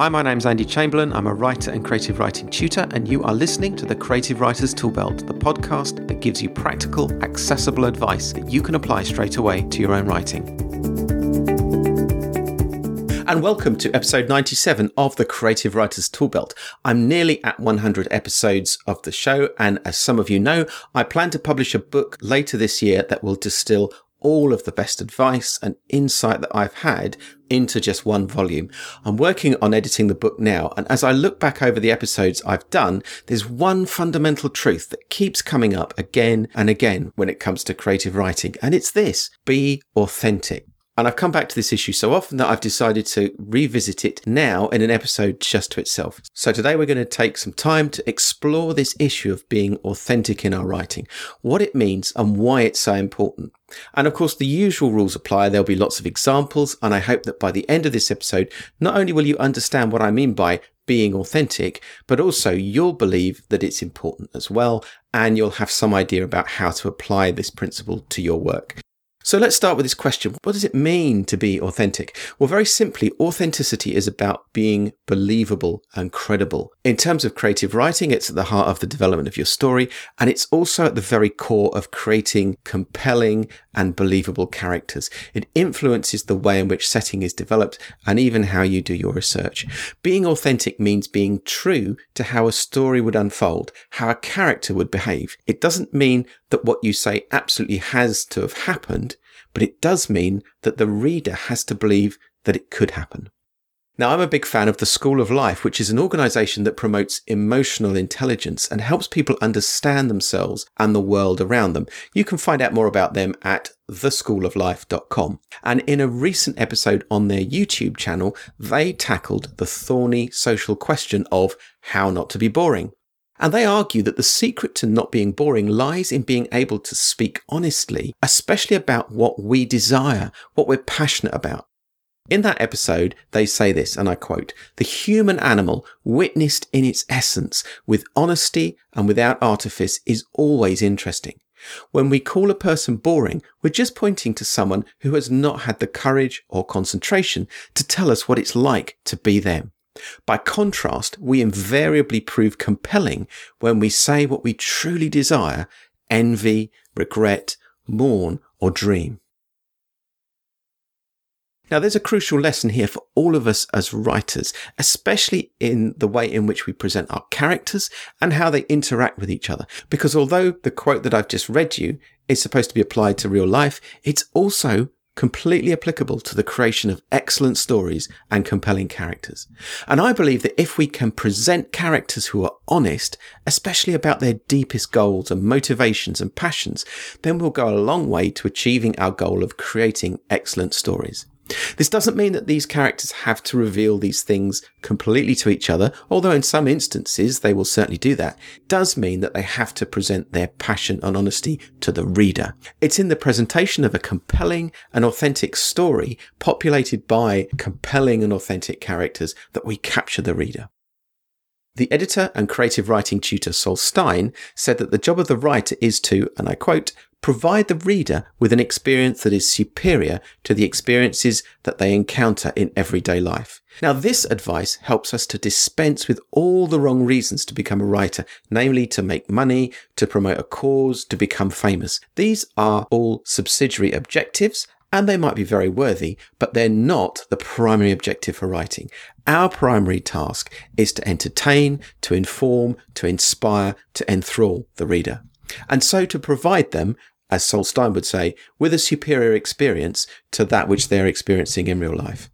Hi, my name's Andy Chamberlain. I'm a writer and creative writing tutor, and you are listening to the Creative Writers Toolbelt, the podcast that gives you practical, accessible advice that you can apply straight away to your own writing. And welcome to episode 97 of the Creative Writers Toolbelt. I'm nearly at 100 episodes of the show, and as some of you know, I plan to publish a book later this year that will distill all of the best advice and insight that I've had into just one volume. I'm working on editing the book now, and as I look back over the episodes I've done, there's one fundamental truth that keeps coming up again and again when it comes to creative writing, and it's this be authentic. And I've come back to this issue so often that I've decided to revisit it now in an episode just to itself. So today we're going to take some time to explore this issue of being authentic in our writing, what it means and why it's so important. And of course, the usual rules apply. There'll be lots of examples. And I hope that by the end of this episode, not only will you understand what I mean by being authentic, but also you'll believe that it's important as well. And you'll have some idea about how to apply this principle to your work. So let's start with this question. What does it mean to be authentic? Well, very simply, authenticity is about being believable and credible. In terms of creative writing, it's at the heart of the development of your story, and it's also at the very core of creating compelling and believable characters. It influences the way in which setting is developed and even how you do your research. Being authentic means being true to how a story would unfold, how a character would behave. It doesn't mean that what you say absolutely has to have happened, but it does mean that the reader has to believe that it could happen. Now, I'm a big fan of the School of Life, which is an organization that promotes emotional intelligence and helps people understand themselves and the world around them. You can find out more about them at theschooloflife.com. And in a recent episode on their YouTube channel, they tackled the thorny social question of how not to be boring. And they argue that the secret to not being boring lies in being able to speak honestly, especially about what we desire, what we're passionate about. In that episode, they say this, and I quote, the human animal witnessed in its essence with honesty and without artifice is always interesting. When we call a person boring, we're just pointing to someone who has not had the courage or concentration to tell us what it's like to be them. By contrast, we invariably prove compelling when we say what we truly desire, envy, regret, mourn, or dream. Now, there's a crucial lesson here for all of us as writers, especially in the way in which we present our characters and how they interact with each other. Because although the quote that I've just read you is supposed to be applied to real life, it's also completely applicable to the creation of excellent stories and compelling characters. And I believe that if we can present characters who are honest, especially about their deepest goals and motivations and passions, then we'll go a long way to achieving our goal of creating excellent stories. This doesn't mean that these characters have to reveal these things completely to each other, although in some instances they will certainly do that. It does mean that they have to present their passion and honesty to the reader. It's in the presentation of a compelling and authentic story populated by compelling and authentic characters that we capture the reader. The editor and creative writing tutor Sol Stein said that the job of the writer is to, and I quote, provide the reader with an experience that is superior to the experiences that they encounter in everyday life. Now, this advice helps us to dispense with all the wrong reasons to become a writer, namely to make money, to promote a cause, to become famous. These are all subsidiary objectives and they might be very worthy, but they're not the primary objective for writing. Our primary task is to entertain, to inform, to inspire, to enthrall the reader. And so to provide them as Sol Stein would say, with a superior experience to that which they're experiencing in real life.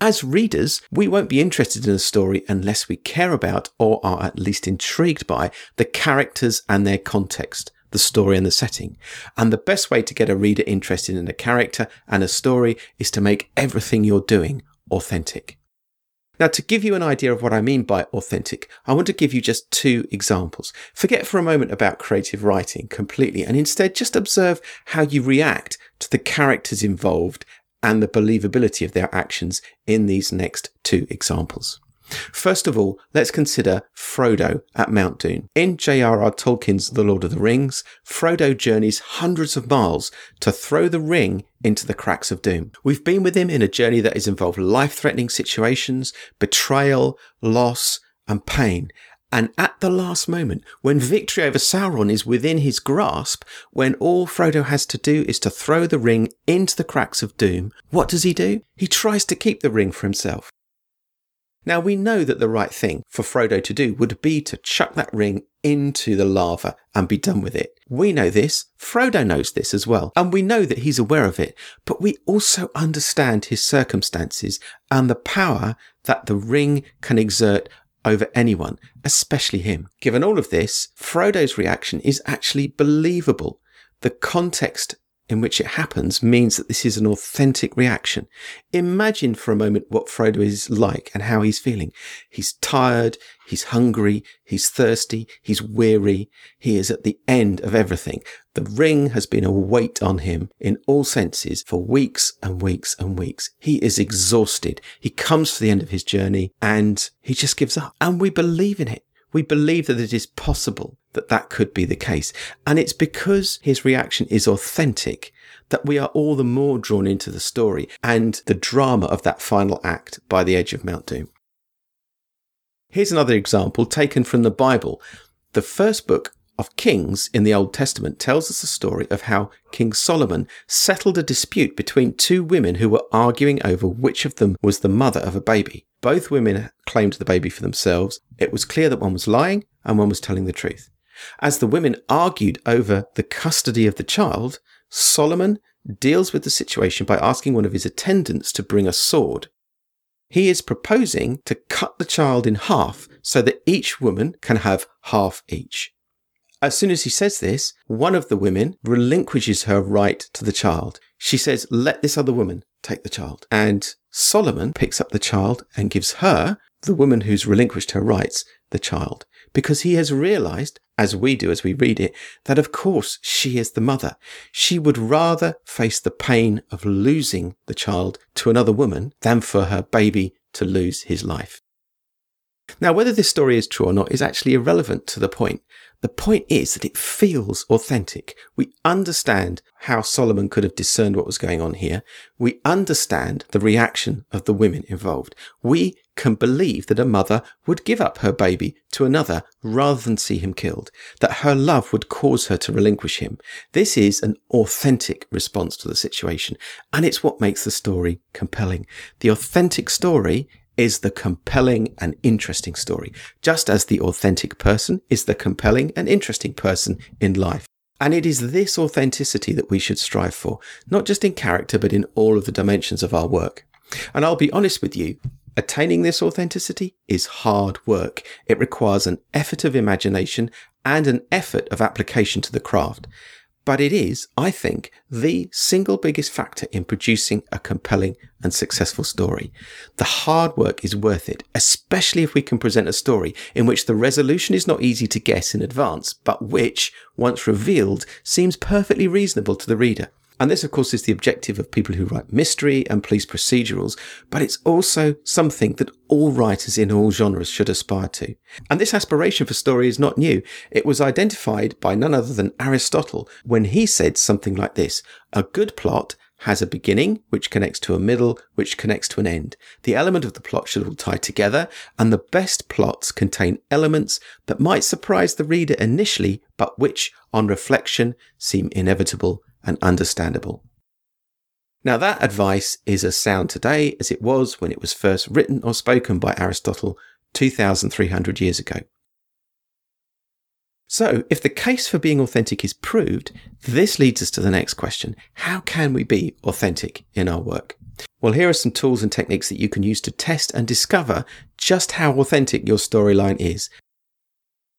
As readers, we won't be interested in a story unless we care about or are at least intrigued by the characters and their context, the story and the setting. And the best way to get a reader interested in a character and a story is to make everything you're doing authentic. Now, to give you an idea of what I mean by authentic, I want to give you just two examples. Forget for a moment about creative writing completely and instead just observe how you react to the characters involved and the believability of their actions in these next two examples. First of all, let's consider Frodo at Mount Doom. In J.R.R. Tolkien's The Lord of the Rings, Frodo journeys hundreds of miles to throw the ring into the cracks of doom. We've been with him in a journey that has involved life threatening situations, betrayal, loss, and pain. And at the last moment, when victory over Sauron is within his grasp, when all Frodo has to do is to throw the ring into the cracks of doom, what does he do? He tries to keep the ring for himself. Now we know that the right thing for Frodo to do would be to chuck that ring into the lava and be done with it. We know this. Frodo knows this as well. And we know that he's aware of it, but we also understand his circumstances and the power that the ring can exert over anyone, especially him. Given all of this, Frodo's reaction is actually believable. The context in which it happens means that this is an authentic reaction. Imagine for a moment what Frodo is like and how he's feeling. He's tired, he's hungry, he's thirsty, he's weary, he is at the end of everything. The ring has been a weight on him in all senses for weeks and weeks and weeks. He is exhausted. He comes to the end of his journey and he just gives up. And we believe in it. We believe that it is possible that that could be the case. And it's because his reaction is authentic that we are all the more drawn into the story and the drama of that final act by the edge of Mount Doom. Here's another example taken from the Bible. The first book of Kings in the Old Testament tells us the story of how King Solomon settled a dispute between two women who were arguing over which of them was the mother of a baby. Both women claimed the baby for themselves. It was clear that one was lying and one was telling the truth. As the women argued over the custody of the child, Solomon deals with the situation by asking one of his attendants to bring a sword. He is proposing to cut the child in half so that each woman can have half each. As soon as he says this, one of the women relinquishes her right to the child. She says, Let this other woman take the child. And Solomon picks up the child and gives her, the woman who's relinquished her rights, the child because he has realized, as we do as we read it, that of course she is the mother. She would rather face the pain of losing the child to another woman than for her baby to lose his life. Now, whether this story is true or not is actually irrelevant to the point. The point is that it feels authentic. We understand how Solomon could have discerned what was going on here. We understand the reaction of the women involved. We can believe that a mother would give up her baby to another rather than see him killed, that her love would cause her to relinquish him. This is an authentic response to the situation, and it's what makes the story compelling. The authentic story is the compelling and interesting story, just as the authentic person is the compelling and interesting person in life. And it is this authenticity that we should strive for, not just in character, but in all of the dimensions of our work. And I'll be honest with you, attaining this authenticity is hard work. It requires an effort of imagination and an effort of application to the craft but it is, I think, the single biggest factor in producing a compelling and successful story. The hard work is worth it, especially if we can present a story in which the resolution is not easy to guess in advance, but which, once revealed, seems perfectly reasonable to the reader. And this, of course, is the objective of people who write mystery and police procedurals, but it's also something that all writers in all genres should aspire to. And this aspiration for story is not new. It was identified by none other than Aristotle when he said something like this. A good plot has a beginning, which connects to a middle, which connects to an end. The element of the plot should all tie together, and the best plots contain elements that might surprise the reader initially, but which, on reflection, seem inevitable and understandable. Now, that advice is as sound today as it was when it was first written or spoken by Aristotle 2,300 years ago. So, if the case for being authentic is proved, this leads us to the next question How can we be authentic in our work? Well, here are some tools and techniques that you can use to test and discover just how authentic your storyline is.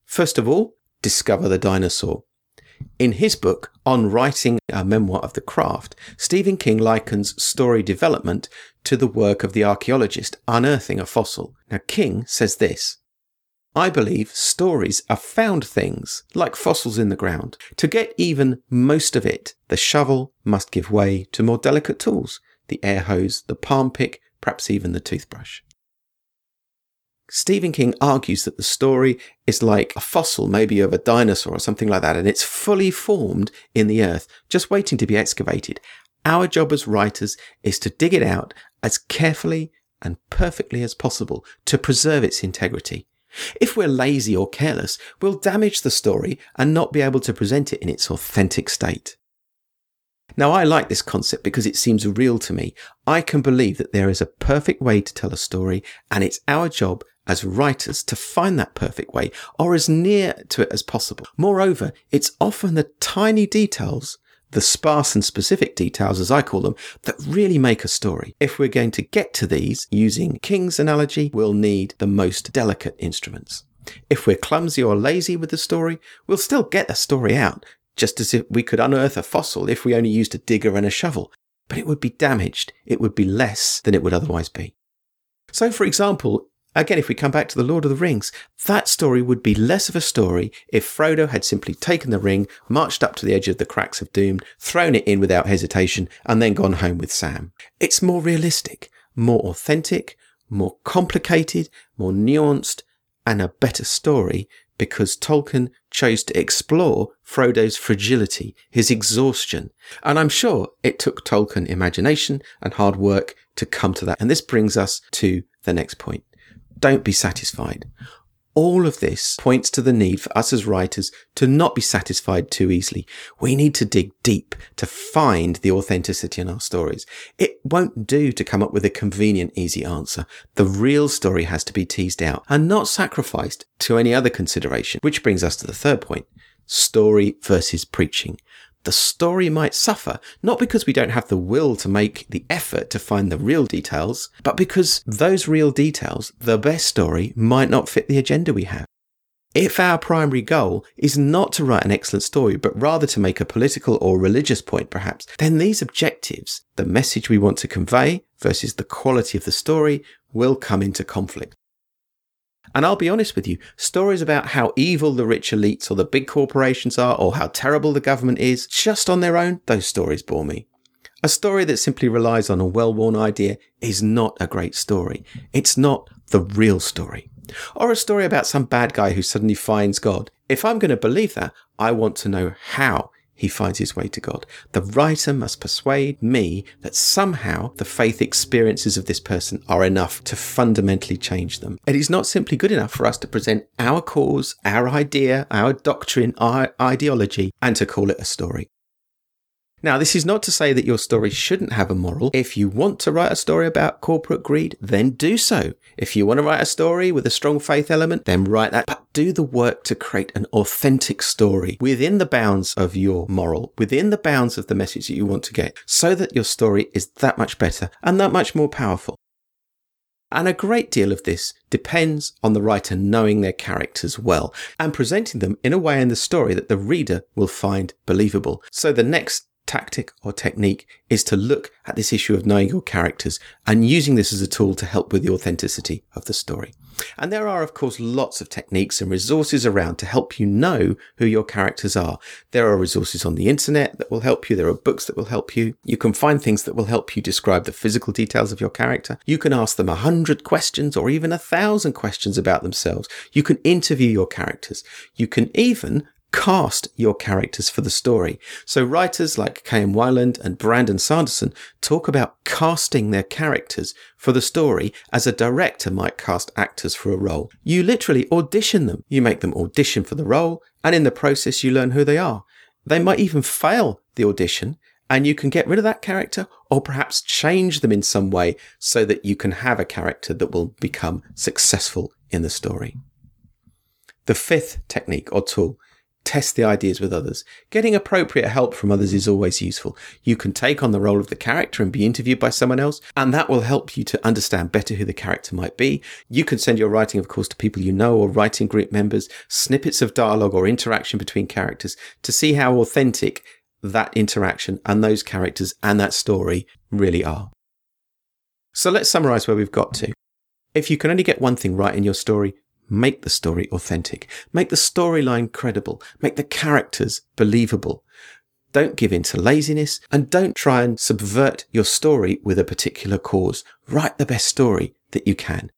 First of all, discover the dinosaur. In his book, On Writing a Memoir of the Craft, Stephen King likens story development to the work of the archaeologist unearthing a fossil. Now, King says this I believe stories are found things, like fossils in the ground. To get even most of it, the shovel must give way to more delicate tools the air hose, the palm pick, perhaps even the toothbrush. Stephen King argues that the story is like a fossil, maybe of a dinosaur or something like that, and it's fully formed in the earth, just waiting to be excavated. Our job as writers is to dig it out as carefully and perfectly as possible to preserve its integrity. If we're lazy or careless, we'll damage the story and not be able to present it in its authentic state. Now, I like this concept because it seems real to me. I can believe that there is a perfect way to tell a story, and it's our job as writers to find that perfect way or as near to it as possible. Moreover, it's often the tiny details, the sparse and specific details, as I call them, that really make a story. If we're going to get to these using King's analogy, we'll need the most delicate instruments. If we're clumsy or lazy with the story, we'll still get the story out, just as if we could unearth a fossil if we only used a digger and a shovel, but it would be damaged. It would be less than it would otherwise be. So, for example, again, if we come back to the Lord of the Rings, that story would be less of a story if Frodo had simply taken the ring, marched up to the edge of the cracks of doom, thrown it in without hesitation, and then gone home with Sam. It's more realistic, more authentic, more complicated, more nuanced, and a better story because Tolkien chose to explore Frodo's fragility, his exhaustion. And I'm sure it took Tolkien imagination and hard work to come to that. And this brings us to the next point. Don't be satisfied. All of this points to the need for us as writers to not be satisfied too easily. We need to dig deep to find the authenticity in our stories. It won't do to come up with a convenient, easy answer. The real story has to be teased out and not sacrificed to any other consideration, which brings us to the third point. Story versus preaching the story might suffer, not because we don't have the will to make the effort to find the real details, but because those real details, the best story, might not fit the agenda we have. If our primary goal is not to write an excellent story, but rather to make a political or religious point perhaps, then these objectives, the message we want to convey versus the quality of the story, will come into conflict. And I'll be honest with you, stories about how evil the rich elites or the big corporations are or how terrible the government is, just on their own, those stories bore me. A story that simply relies on a well worn idea is not a great story. It's not the real story. Or a story about some bad guy who suddenly finds God. If I'm going to believe that, I want to know how he finds his way to God. The writer must persuade me that somehow the faith experiences of this person are enough to fundamentally change them. It is not simply good enough for us to present our cause, our idea, our doctrine, our ideology, and to call it a story. Now, this is not to say that your story shouldn't have a moral. If you want to write a story about corporate greed, then do so. If you want to write a story with a strong faith element, then write that. But do the work to create an authentic story within the bounds of your moral, within the bounds of the message that you want to get, so that your story is that much better and that much more powerful. And a great deal of this depends on the writer knowing their characters well and presenting them in a way in the story that the reader will find believable. So the next tactic or technique is to look at this issue of knowing your characters and using this as a tool to help with the authenticity of the story. And there are, of course, lots of techniques and resources around to help you know who your characters are. There are resources on the internet that will help you. There are books that will help you. You can find things that will help you describe the physical details of your character. You can ask them a hundred questions or even a thousand questions about themselves. You can interview your characters. You can even cast your characters for the story. So writers like K.M. Weiland and Brandon Sanderson talk about casting their characters for the story as a director might cast actors for a role. You literally audition them. You make them audition for the role and in the process you learn who they are. They might even fail the audition and you can get rid of that character or perhaps change them in some way so that you can have a character that will become successful in the story. The fifth technique or tool test the ideas with others. Getting appropriate help from others is always useful. You can take on the role of the character and be interviewed by someone else, and that will help you to understand better who the character might be. You can send your writing, of course, to people you know or writing group members, snippets of dialogue or interaction between characters to see how authentic that interaction and those characters and that story really are. So let's summarize where we've got to. If you can only get one thing right in your story, Make the story authentic. Make the storyline credible. Make the characters believable. Don't give in to laziness and don't try and subvert your story with a particular cause. Write the best story that you can.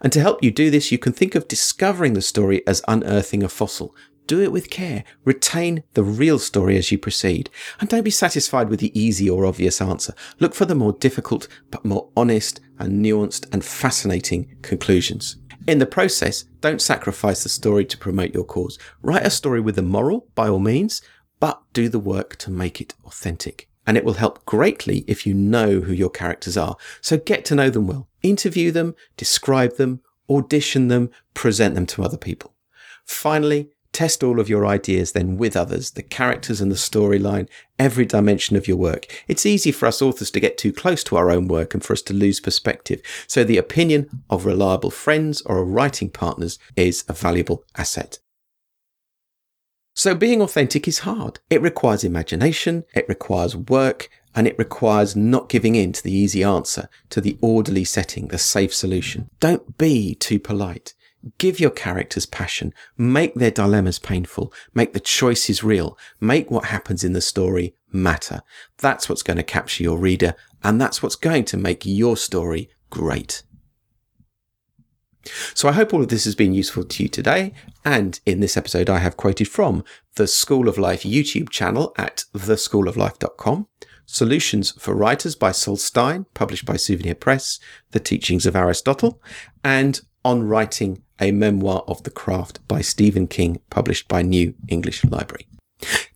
And to help you do this, you can think of discovering the story as unearthing a fossil. Do it with care. Retain the real story as you proceed. And don't be satisfied with the easy or obvious answer. Look for the more difficult, but more honest and nuanced and fascinating conclusions. In the process, don't sacrifice the story to promote your cause. Write a story with a moral, by all means, but do the work to make it authentic. And it will help greatly if you know who your characters are. So get to know them well. Interview them, describe them, audition them, present them to other people. Finally, test all of your ideas then with others, the characters and the storyline, every dimension of your work. It's easy for us authors to get too close to our own work and for us to lose perspective. So the opinion of reliable friends or writing partners is a valuable asset. So being authentic is hard. It requires imagination, it requires work, and it requires not giving in to the easy answer, to the orderly setting, the safe solution. Don't be too polite. Give your characters passion. Make their dilemmas painful. Make the choices real. Make what happens in the story matter. That's what's going to capture your reader, and that's what's going to make your story great. So I hope all of this has been useful to you today. And in this episode, I have quoted from the School of Life YouTube channel at theschooloflife.com, Solutions for Writers by Sol Stein, published by Souvenir Press, The Teachings of Aristotle, and On Writing, a Memoir of the Craft by Stephen King, published by New English Library.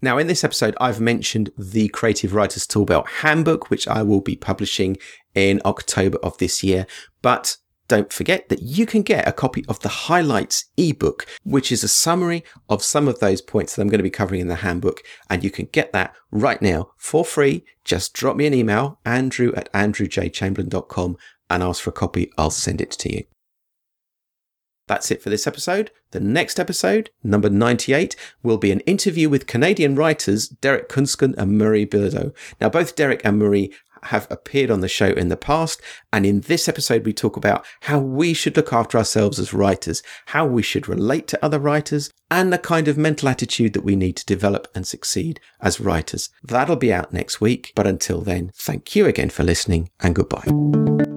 Now, in this episode, I've mentioned the Creative Writers Toolbelt Handbook, which I will be publishing in October of this year. But don't forget that you can get a copy of the highlights ebook, which is a summary of some of those points that I'm going to be covering in the handbook. And you can get that right now for free. Just drop me an email, andrew at andrewjchamberlain.com and ask for a copy. I'll send it to you. That's it for this episode. The next episode, number 98, will be an interview with Canadian writers Derek Kunsken and Marie Bilodeau. Now, both Derek and Marie have appeared on the show in the past. And in this episode, we talk about how we should look after ourselves as writers, how we should relate to other writers, and the kind of mental attitude that we need to develop and succeed as writers. That'll be out next week. But until then, thank you again for listening and goodbye.